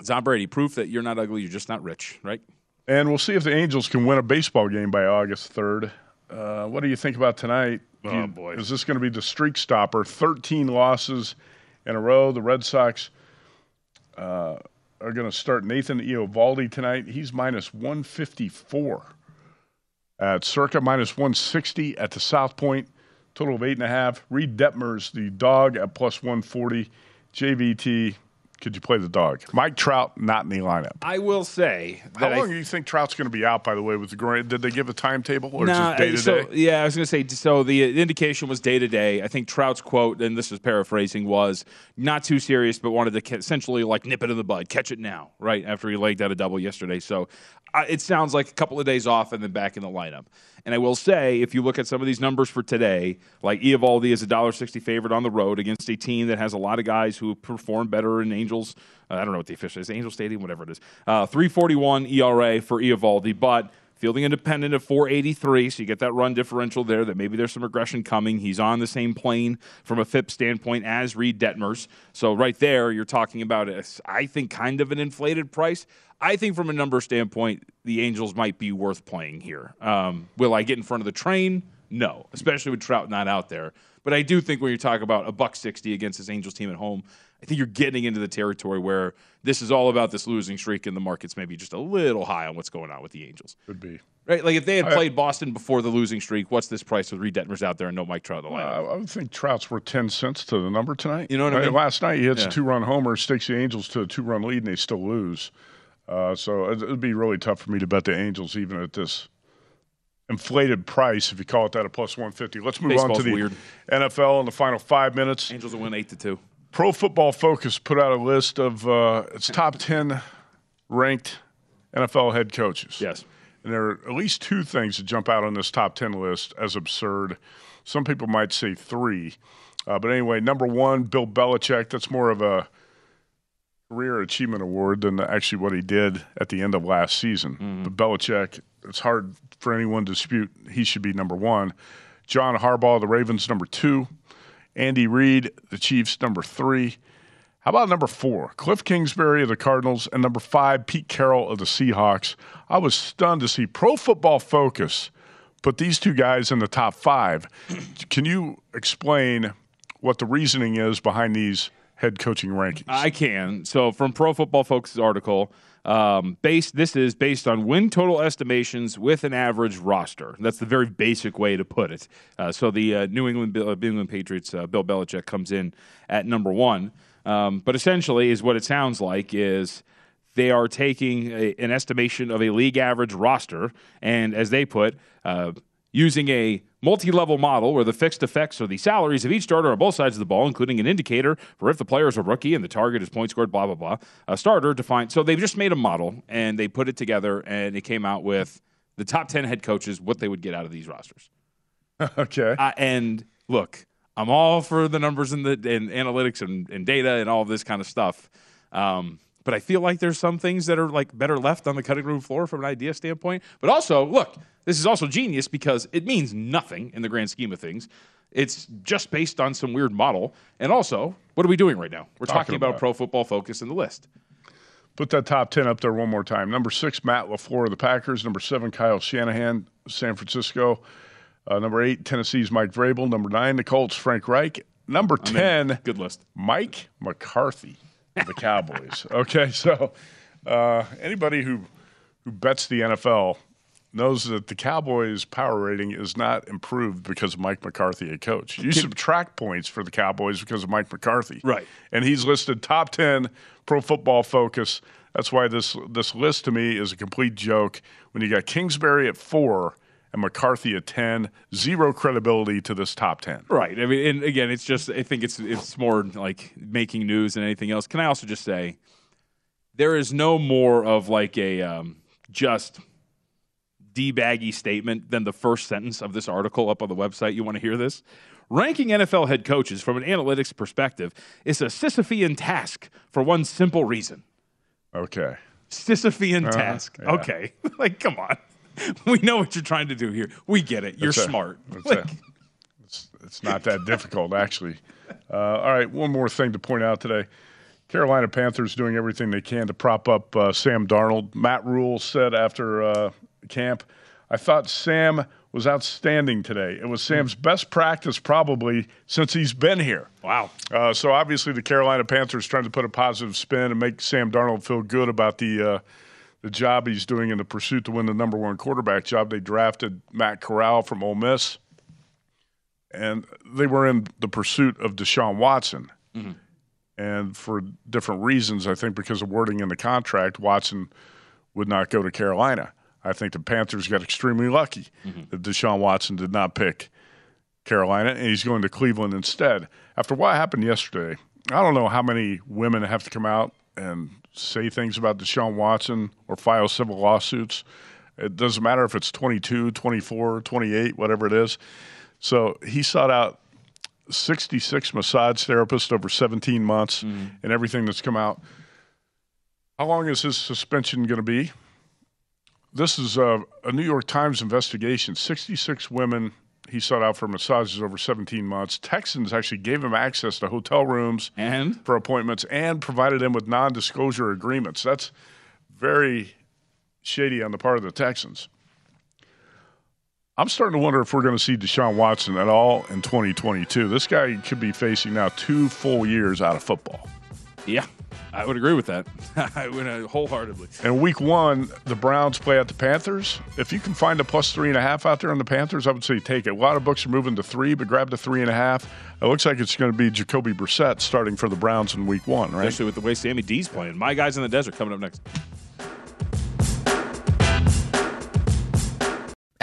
Tom Brady, proof that you're not ugly, you're just not rich, right?
and we'll see if the Angels can win a baseball game by August 3rd. Uh, what do you think about tonight?
Oh,
you-
boy.
Is this going to be the streak stopper? 13 losses in a row. The Red Sox uh, are going to start Nathan Eovaldi tonight. He's minus 154 at Circa, minus 160 at the South Point. Total of eight and a half. Reid Detmers, the dog, at plus 140. JVT, could you play the dog? Mike Trout, not in the lineup.
I will say
How
that I
long do you think Trout's going to be out? By the way, with the groin? Did they give a timetable or
Nah,
it day to
so,
day?
Yeah, I was going to say. So the, the indication was day to day. I think Trout's quote, and this is paraphrasing, was not too serious, but wanted to essentially like nip it in the bud, catch it now, right after he legged out a double yesterday. So uh, it sounds like a couple of days off and then back in the lineup. And I will say, if you look at some of these numbers for today, like Eovaldi is a dollar sixty favorite on the road against a team that has a lot of guys who perform better in Angels. Uh, I don't know what the official is, Angel Stadium, whatever it is. Uh, Three forty one ERA for Eovaldi, but Fielding independent of 483, so you get that run differential there. That maybe there's some regression coming. He's on the same plane from a FIP standpoint as Reid Detmers. So right there, you're talking about a, I think kind of an inflated price. I think from a number standpoint, the Angels might be worth playing here. Um, will I get in front of the train? No, especially with Trout not out there. But I do think when you talk about a buck sixty against this Angels team at home, I think you're getting into the territory where this is all about this losing streak, and the market's maybe just a little high on what's going on with the Angels.
Could be.
Right, like if they had
I-
played Boston before the losing streak, what's this price with Reid Detmers out there and no Mike Trout in the lineup?
I, I would think Trout's worth 10 cents to the number tonight.
You know what I mean?
Last night, he hits
Yeah.
a two run homer, stakes the Angels to a two run lead, and they still lose. Uh, so it would be really tough for me to bet the Angels even at this inflated price, if you call it that, a plus 150. Let's move on to the
weird.
NFL in the final five minutes.
Angels will win eight to two.
Pro Football Focus put out a list of uh, its top 10 ranked NFL head coaches.
Yes.
And there are at least two things that jump out on this top 10 list as absurd. Some people might say three. Uh, but anyway, number one, Bill Belichick. That's more of a career achievement award than actually what he did at the end of last season. But Belichick, it's hard for anyone to dispute he should be number one. John Harbaugh, the Ravens, number two. Andy Reid, the Chiefs, number three. How about number four? Cliff Kingsbury of the Cardinals, and number five, Pete Carroll of the Seahawks. I was stunned to see Pro Football Focus put these two guys in the top five. Can you explain what the reasoning is behind these head coaching rankings?
I can. So from Pro Football Focus article, um, based this is based on win total estimations with an average roster. That's the very basic way to put it. Uh, so the uh, New England New England Patriots, uh, Bill Belichick comes in at number one. Um, but essentially, is what it sounds like is they are taking a, an estimation of a league average roster, and as they put, uh, using a multi-level model where the fixed effects are the salaries of each starter on both sides of the ball, including an indicator for if the player is a rookie and the target is point scored, blah blah blah. A starter defined. So they've just made a model and they put it together, and it came out with the top ten head coaches, what they would get out of these rosters.
okay.
Uh, and look, I'm all for the numbers and the and analytics and, and data and all of this kind of stuff. Um, but I feel like there's some things that are like better left on the cutting room floor from an idea standpoint. But also, look, this is also genius because it means nothing in the grand scheme of things. It's just based on some weird model. And also, what are we doing right now? We're talking,
Talking
about,
about-
Pro Football Focus in the list.
Put that top 10 up there one more time. Number six, Matt LaFleur of the Packers. Number seven, Kyle Shanahan, San Francisco. Uh, number eight, Tennessee's Mike Vrabel. Number nine, the Colts, Frank Reich. Number
I'm in.
10,
Good list.
Mike McCarthy the Cowboys. okay, so uh, anybody who who bets the NFL knows that the Cowboys' power rating is not improved because of Mike McCarthy, a coach. You subtract points for the Cowboys because of Mike McCarthy,
Right.
And he's listed top ten Pro Football Focus. That's why this this list to me is a complete joke. When you got Kingsbury at four and McCarthy at ten, zero credibility to this top ten.
Right. I mean, and again, it's just I think it's it's more like making news than anything else. Can I also just say there is no more of like a um, just debaggy statement than the first sentence of this article up on the website. You want to hear this? Ranking NFL head coaches from an analytics perspective is a Sisyphean task for one simple reason.
Okay.
Sisyphean
Uh-huh.
task.
Yeah.
Okay. like, come on. We know what you're trying to do here. We get it. You're
That's a-
smart.
that's
Like-
a- it's, it's not that difficult, actually. Uh, all right, one more thing to point out today. Carolina Panthers doing everything they can to prop up uh, Sam Darnold. Matt Rhule said after uh, camp, I thought Sam was outstanding today. It was Sam's best practice probably since he's been here.
Wow.
Uh, so obviously the Carolina Panthers trying to put a positive spin and make Sam Darnold feel good about the uh, the job he's doing in the pursuit to win the number one quarterback job. They drafted Matt Corral from Ole Miss, and they were in the pursuit of Deshaun Watson. Mm-hmm. And for different reasons, I think because of wording in the contract, Watson would not go to Carolina. I think the Panthers got extremely lucky mm-hmm. that Deshaun Watson did not pick Carolina, and he's going to Cleveland instead. After what happened yesterday, I don't know how many women have to come out and say things about Deshaun Watson or file civil lawsuits. It doesn't matter if it's 22, 24, 28, whatever it is. So he sought out 66 massage therapists over 17 months mm-hmm. and everything that's come out. How long is his suspension going to be? This is a, a New York Times investigation. 66 women he sought out for massages over 17 months. Texans actually gave him access to hotel rooms
and
for appointments and provided him with non-disclosure agreements. That's very shady on the part of the Texans. I'm starting to wonder if we're going to see Deshaun Watson at all in 2022. This guy could be facing now two full years out of football.
Yeah, I would agree with that. I would uh, wholeheartedly.
And week one, the Browns play at the Panthers. If you can find a plus three and a half out there on the Panthers, I would say take it. A lot of books are moving to three, but grab the three and a half. It looks like it's going to be Jacoby Brissett starting for the Browns in week one, right?
Especially with the way Sammy D's playing. My guys in the desert coming up next.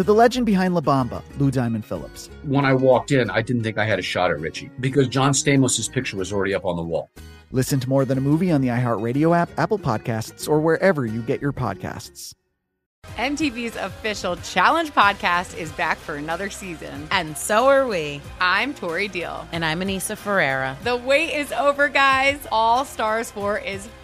To the legend behind La Bamba, Lou Diamond Phillips.
When I walked in, I didn't think I had a shot at Richie because John Stamos' picture was already up on the wall.
Listen to More Than a Movie on the iHeartRadio app, Apple Podcasts, or wherever you get your podcasts.
MTV's official Challenge podcast is back for another season.
And so are we.
I'm Tori Deal.
And I'm Aneesa Ferreira.
The wait is over, guys. All Stars 4 is